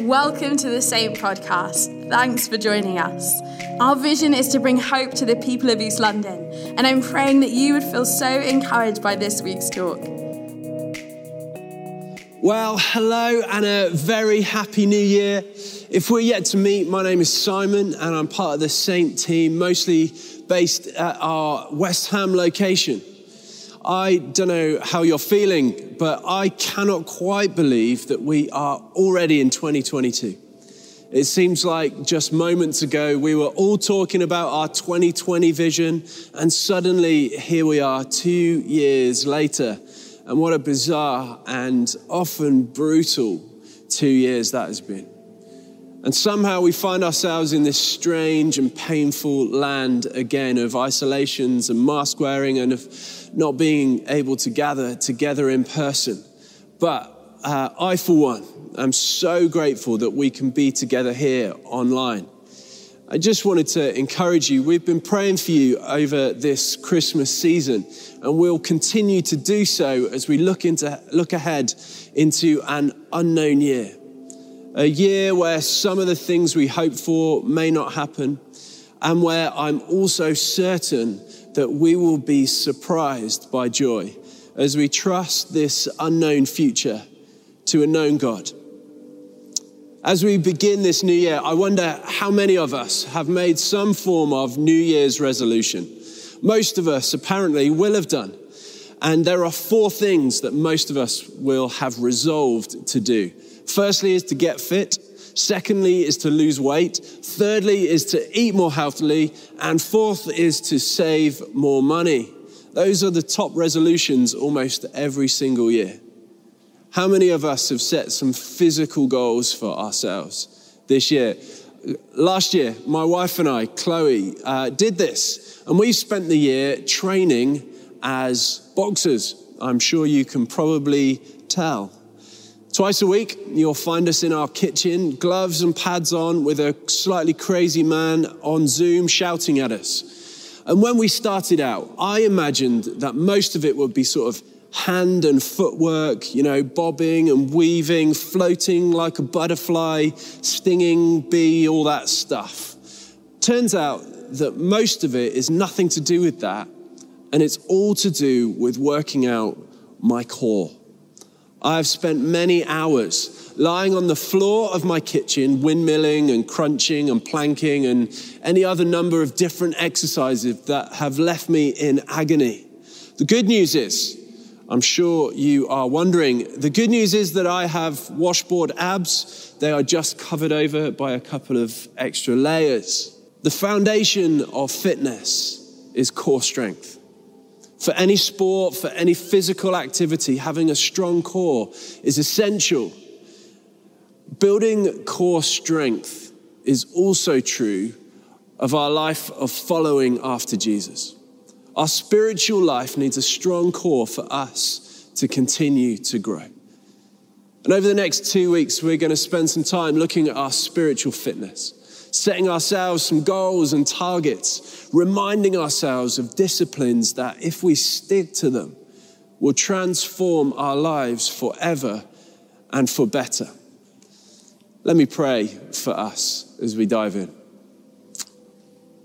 Welcome to the Saint Podcast. Thanks for joining us. Our vision is to bring hope to the people of East London, and I'm praying that you would feel so encouraged by this week's talk. Well, hello and a very happy new year. If we're yet to meet, my name is Simon and I'm part of the Saint team, mostly based at our West Ham location. I don't know how you're feeling, but I cannot quite believe that we are already in 2022. It seems like just moments ago we were all talking about our 2020 vision, and suddenly here we are two years later. And what a bizarre and often brutal two years that has been. And somehow we find ourselves in this strange and painful land again of isolations and mask wearing and of not being able to gather together in person. But uh, I, for one, am so grateful that we can be together here online. I just wanted to encourage you. We've been praying for you over this Christmas season, and we'll continue to do so as we look into look ahead into an unknown year a year where some of the things we hope for may not happen, and where I'm also certain that we will be surprised by joy as we trust this unknown future to a known God. As we begin this new year, I wonder how many of us have made some form of New Year's resolution. Most of us apparently will have done. And there are four things that most of us will have resolved to do. Firstly, is to get fit. Secondly, is to lose weight. Thirdly, is to eat more healthily. And fourth is to save more money. Those are the top resolutions almost every single year. How many of us have set some physical goals for ourselves this year? Last year, my wife and I, Chloe, uh, did this, and we spent the year training as boxers. I'm sure you can probably tell. Twice a week, you'll find us in our kitchen, gloves and pads on, with a slightly crazy man on Zoom shouting at us. And when we started out, I imagined that most of it would be sort of hand and footwork, you know, bobbing and weaving, floating like a butterfly, stinging bee, all that stuff. Turns out that most of it is nothing to do with that, and it's all to do with working out my core. I have spent many hours lying on the floor of my kitchen, windmilling and crunching and planking and any other number of different exercises that have left me in agony. The good news is, I'm sure you are wondering, the good news is that I have washboard abs. They are just covered over by a couple of extra layers. The foundation of fitness is core strength. For any sport, for any physical activity, having a strong core is essential. Building core strength is also true of our life of following after Jesus. Our spiritual life needs a strong core for us to continue to grow. And over the next two weeks, we're going to spend some time looking at our spiritual fitness setting ourselves some goals and targets, reminding ourselves of disciplines that, if we stick to them, will transform our lives forever and for better. Let me pray for us as we dive in.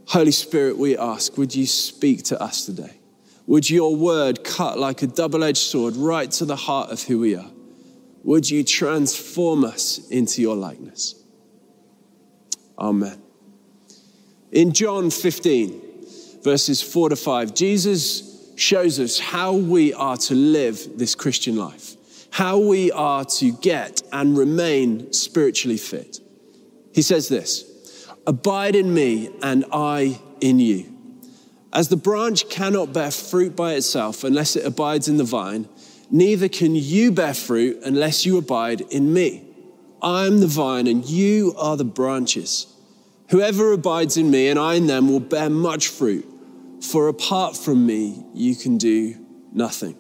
Holy Spirit, we ask, would you speak to us today? Would your word cut like a double edged sword right to the heart of who we are? Would you transform us into your likeness? Amen. In John 15, verses 4 to 5, Jesus shows us how we are to live this Christian life, how we are to get and remain spiritually fit. He says this Abide in me, and I in you. As the branch cannot bear fruit by itself unless it abides in the vine, neither can you bear fruit unless you abide in me. I am the vine, and you are the branches. Whoever abides in me and I in them will bear much fruit, for apart from me, you can do nothing.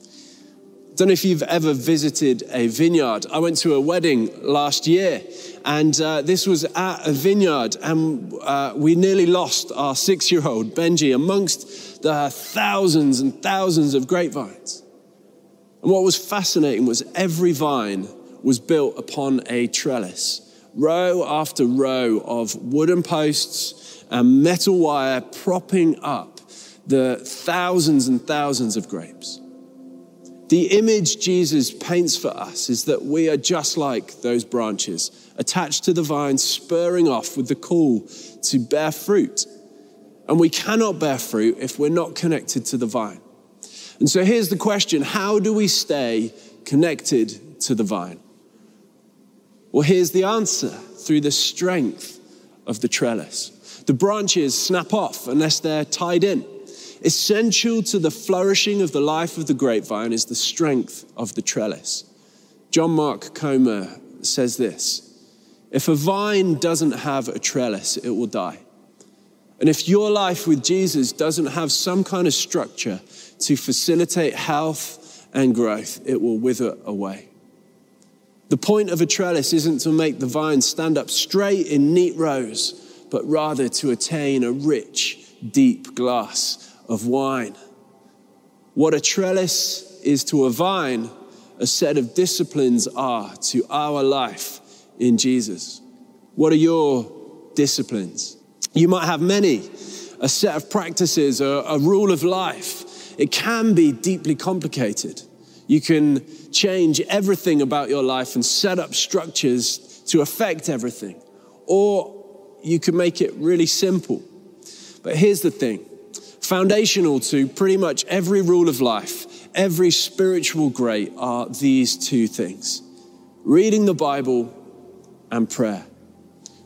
I don't know if you've ever visited a vineyard. I went to a wedding last year, and uh, this was at a vineyard, and uh, we nearly lost our six year old Benji amongst the thousands and thousands of grapevines. And what was fascinating was every vine was built upon a trellis, row after row of wooden posts and metal wire propping up the thousands and thousands of grapes. The image Jesus paints for us is that we are just like those branches, attached to the vine, spurring off with the call to bear fruit. And we cannot bear fruit if we're not connected to the vine. And so here's the question How do we stay connected to the vine? Well, here's the answer through the strength of the trellis. The branches snap off unless they're tied in. Essential to the flourishing of the life of the grapevine is the strength of the trellis. John Mark Comer says this If a vine doesn't have a trellis, it will die. And if your life with Jesus doesn't have some kind of structure to facilitate health and growth, it will wither away. The point of a trellis isn't to make the vine stand up straight in neat rows, but rather to attain a rich, deep glass of wine. What a trellis is to a vine, a set of disciplines are to our life in Jesus. What are your disciplines? You might have many, a set of practices, a, a rule of life. It can be deeply complicated. You can change everything about your life and set up structures to affect everything. Or you can make it really simple. But here's the thing Foundational to pretty much every rule of life, every spiritual great are these two things reading the Bible and prayer.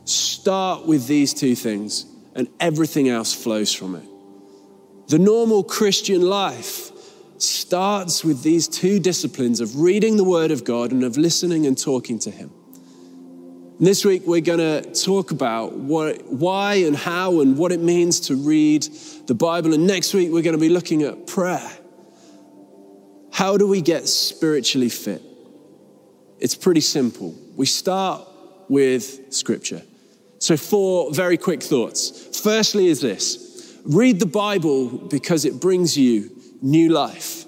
Start with these two things, and everything else flows from it. The normal Christian life starts with these two disciplines of reading the Word of God and of listening and talking to Him. And this week, we're going to talk about what, why and how and what it means to read the Bible. And next week, we're going to be looking at prayer. How do we get spiritually fit? It's pretty simple. We start with Scripture. So, four very quick thoughts. Firstly, is this read the Bible because it brings you new life.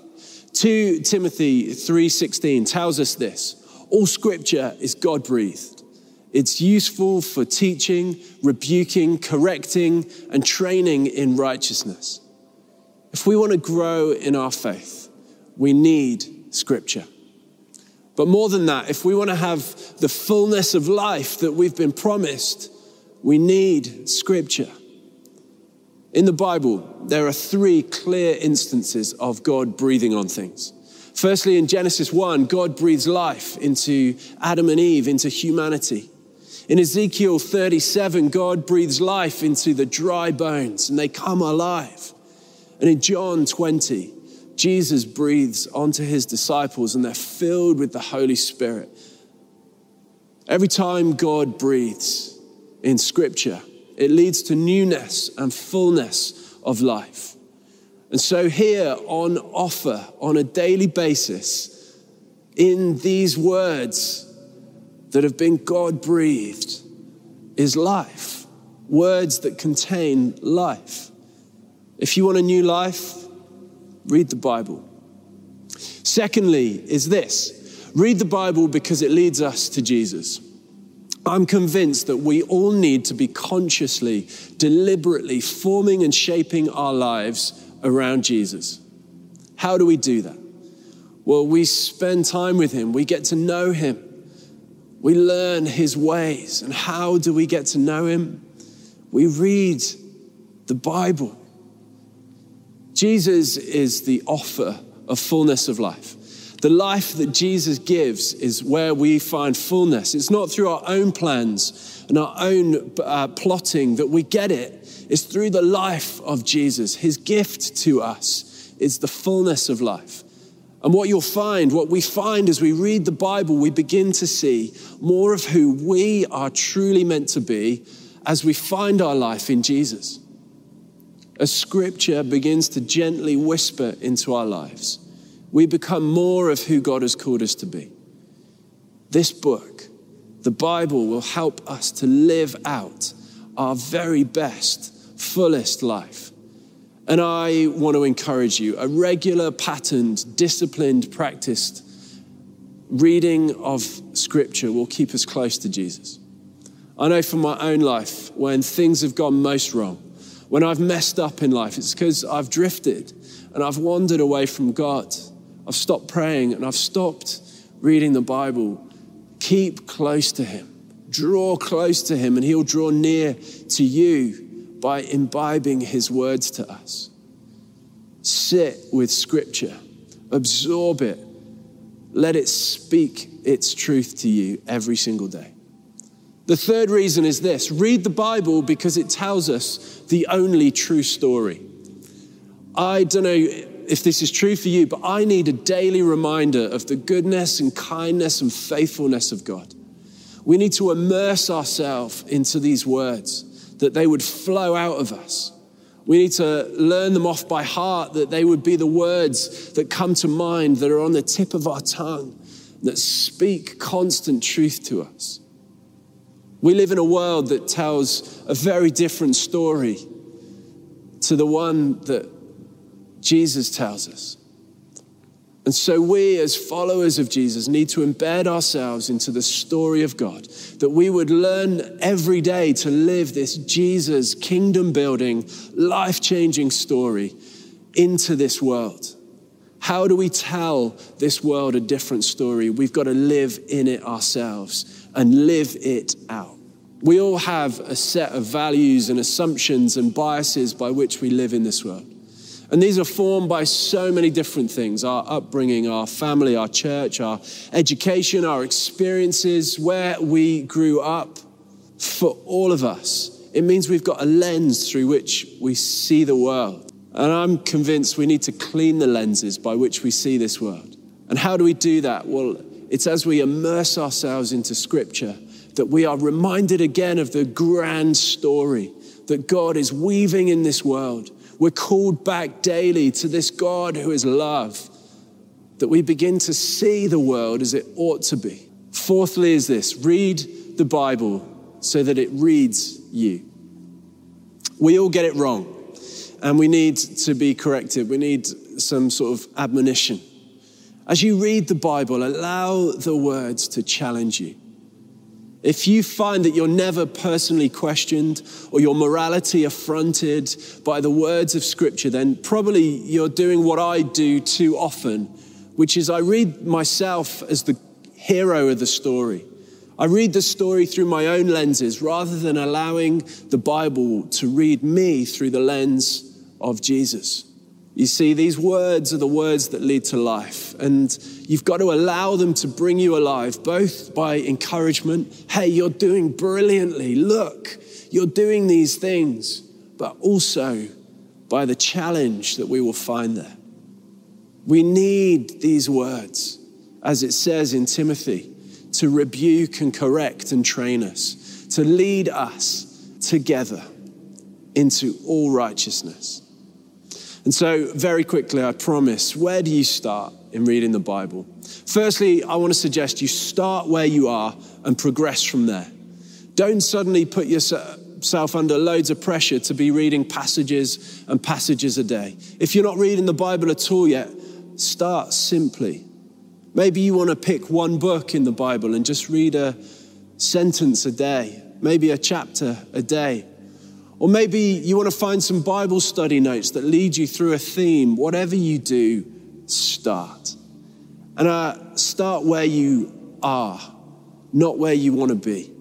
2 Timothy 3:16 tells us this. All scripture is God-breathed it's useful for teaching, rebuking, correcting, and training in righteousness. If we want to grow in our faith, we need Scripture. But more than that, if we want to have the fullness of life that we've been promised, we need Scripture. In the Bible, there are three clear instances of God breathing on things. Firstly, in Genesis 1, God breathes life into Adam and Eve, into humanity. In Ezekiel 37, God breathes life into the dry bones and they come alive. And in John 20, Jesus breathes onto his disciples and they're filled with the Holy Spirit. Every time God breathes in Scripture, it leads to newness and fullness of life. And so, here on offer on a daily basis, in these words, that have been God breathed is life, words that contain life. If you want a new life, read the Bible. Secondly, is this read the Bible because it leads us to Jesus. I'm convinced that we all need to be consciously, deliberately forming and shaping our lives around Jesus. How do we do that? Well, we spend time with Him, we get to know Him. We learn his ways. And how do we get to know him? We read the Bible. Jesus is the offer of fullness of life. The life that Jesus gives is where we find fullness. It's not through our own plans and our own uh, plotting that we get it. It's through the life of Jesus. His gift to us is the fullness of life. And what you'll find, what we find as we read the Bible, we begin to see more of who we are truly meant to be as we find our life in Jesus. As scripture begins to gently whisper into our lives, we become more of who God has called us to be. This book, the Bible, will help us to live out our very best, fullest life and I want to encourage you a regular, patterned, disciplined, practiced reading of scripture will keep us close to Jesus. I know from my own life when things have gone most wrong, when I've messed up in life, it's because I've drifted and I've wandered away from God. I've stopped praying and I've stopped reading the Bible. Keep close to Him, draw close to Him, and He'll draw near to you by imbibing His words to us. Sit with Scripture, absorb it, let it speak its truth to you every single day. The third reason is this read the Bible because it tells us the only true story. I don't know if this is true for you, but I need a daily reminder of the goodness and kindness and faithfulness of God. We need to immerse ourselves into these words that they would flow out of us. We need to learn them off by heart, that they would be the words that come to mind, that are on the tip of our tongue, that speak constant truth to us. We live in a world that tells a very different story to the one that Jesus tells us. And so, we as followers of Jesus need to embed ourselves into the story of God, that we would learn every day to live this Jesus kingdom building, life changing story into this world. How do we tell this world a different story? We've got to live in it ourselves and live it out. We all have a set of values and assumptions and biases by which we live in this world. And these are formed by so many different things our upbringing, our family, our church, our education, our experiences, where we grew up. For all of us, it means we've got a lens through which we see the world. And I'm convinced we need to clean the lenses by which we see this world. And how do we do that? Well, it's as we immerse ourselves into Scripture that we are reminded again of the grand story that God is weaving in this world we're called back daily to this God who is love, that we begin to see the world as it ought to be. Fourthly, is this read the Bible so that it reads you. We all get it wrong, and we need to be corrected. We need some sort of admonition. As you read the Bible, allow the words to challenge you. If you find that you're never personally questioned or your morality affronted by the words of Scripture, then probably you're doing what I do too often, which is I read myself as the hero of the story. I read the story through my own lenses rather than allowing the Bible to read me through the lens of Jesus. You see, these words are the words that lead to life, and you've got to allow them to bring you alive, both by encouragement hey, you're doing brilliantly, look, you're doing these things, but also by the challenge that we will find there. We need these words, as it says in Timothy, to rebuke and correct and train us, to lead us together into all righteousness. And so, very quickly, I promise, where do you start in reading the Bible? Firstly, I want to suggest you start where you are and progress from there. Don't suddenly put yourself under loads of pressure to be reading passages and passages a day. If you're not reading the Bible at all yet, start simply. Maybe you want to pick one book in the Bible and just read a sentence a day, maybe a chapter a day. Or maybe you want to find some Bible study notes that lead you through a theme. Whatever you do, start. And uh, start where you are, not where you want to be.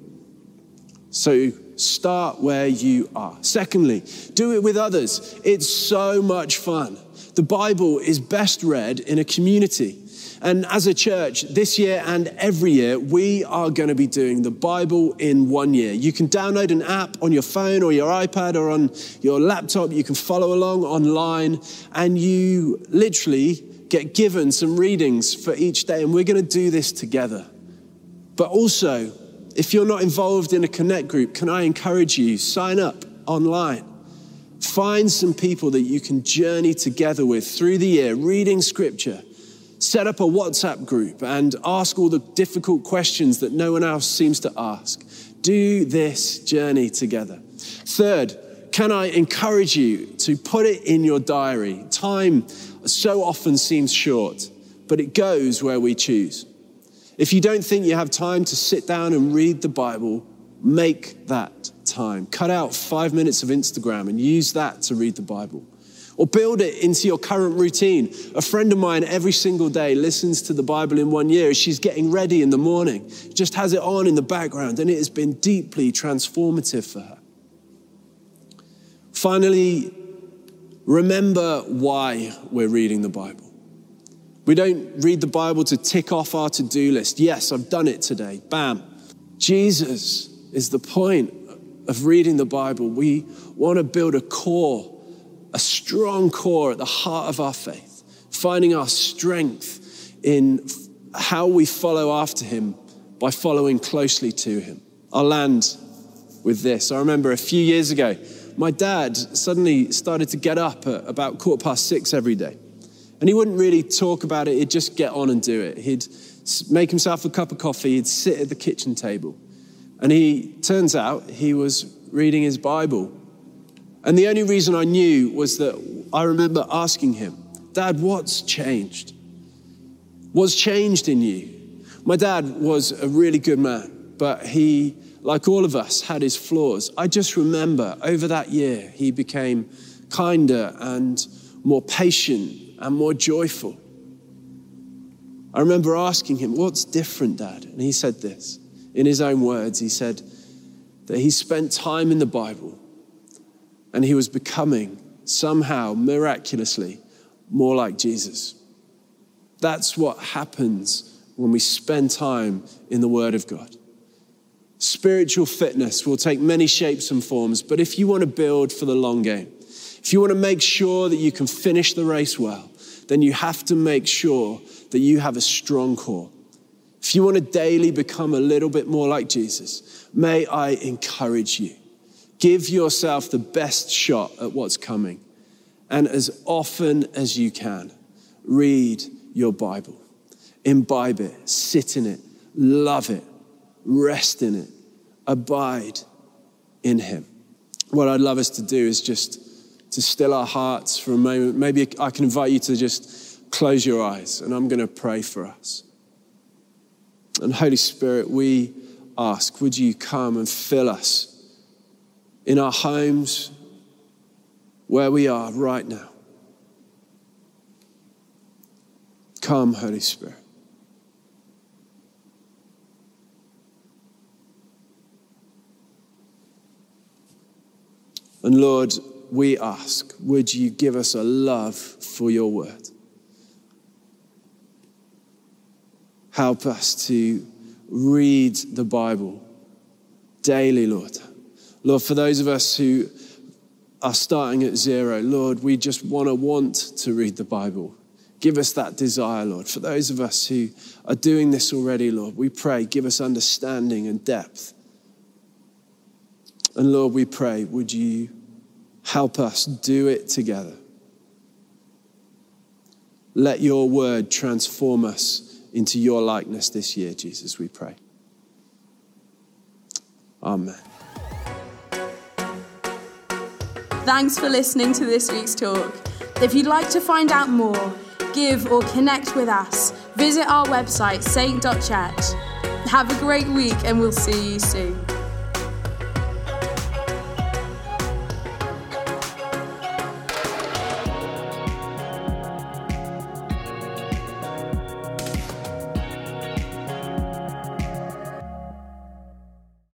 So start where you are. Secondly, do it with others. It's so much fun. The Bible is best read in a community. And as a church, this year and every year, we are going to be doing the Bible in one year. You can download an app on your phone or your iPad or on your laptop. You can follow along online, and you literally get given some readings for each day. And we're going to do this together. But also, if you're not involved in a Connect group, can I encourage you? Sign up online. Find some people that you can journey together with through the year, reading scripture set up a WhatsApp group and ask all the difficult questions that no one else seems to ask. Do this journey together. Third, can I encourage you to put it in your diary? Time so often seems short, but it goes where we choose. If you don't think you have time to sit down and read the Bible, make that time. Cut out five minutes of Instagram and use that to read the Bible. Or build it into your current routine. A friend of mine every single day listens to the Bible in one year she's getting ready in the morning, just has it on in the background, and it has been deeply transformative for her. Finally, remember why we're reading the Bible. We don't read the Bible to tick off our to do list. Yes, I've done it today. Bam. Jesus is the point of reading the Bible. We want to build a core a strong core at the heart of our faith, finding our strength in how we follow after Him by following closely to Him. I'll land with this. I remember a few years ago, my dad suddenly started to get up at about quarter past six every day. And he wouldn't really talk about it, he'd just get on and do it. He'd make himself a cup of coffee, he'd sit at the kitchen table. And he turns out he was reading his Bible and the only reason I knew was that I remember asking him, Dad, what's changed? What's changed in you? My dad was a really good man, but he, like all of us, had his flaws. I just remember over that year, he became kinder and more patient and more joyful. I remember asking him, What's different, Dad? And he said this in his own words. He said that he spent time in the Bible and he was becoming somehow miraculously more like Jesus. That's what happens when we spend time in the Word of God. Spiritual fitness will take many shapes and forms, but if you want to build for the long game, if you want to make sure that you can finish the race well, then you have to make sure that you have a strong core. If you want to daily become a little bit more like Jesus, may I encourage you Give yourself the best shot at what's coming. And as often as you can, read your Bible, imbibe it, sit in it, love it, rest in it, abide in Him. What I'd love us to do is just to still our hearts for a moment. Maybe I can invite you to just close your eyes and I'm going to pray for us. And Holy Spirit, we ask, would you come and fill us? In our homes, where we are right now. Come, Holy Spirit. And Lord, we ask, would you give us a love for your word? Help us to read the Bible daily, Lord. Lord, for those of us who are starting at zero, Lord, we just want to want to read the Bible. Give us that desire, Lord. For those of us who are doing this already, Lord, we pray, give us understanding and depth. And Lord, we pray, would you help us do it together? Let your word transform us into your likeness this year, Jesus, we pray. Amen. Thanks for listening to this week's talk. If you'd like to find out more, give, or connect with us, visit our website, saint.church. Have a great week, and we'll see you soon.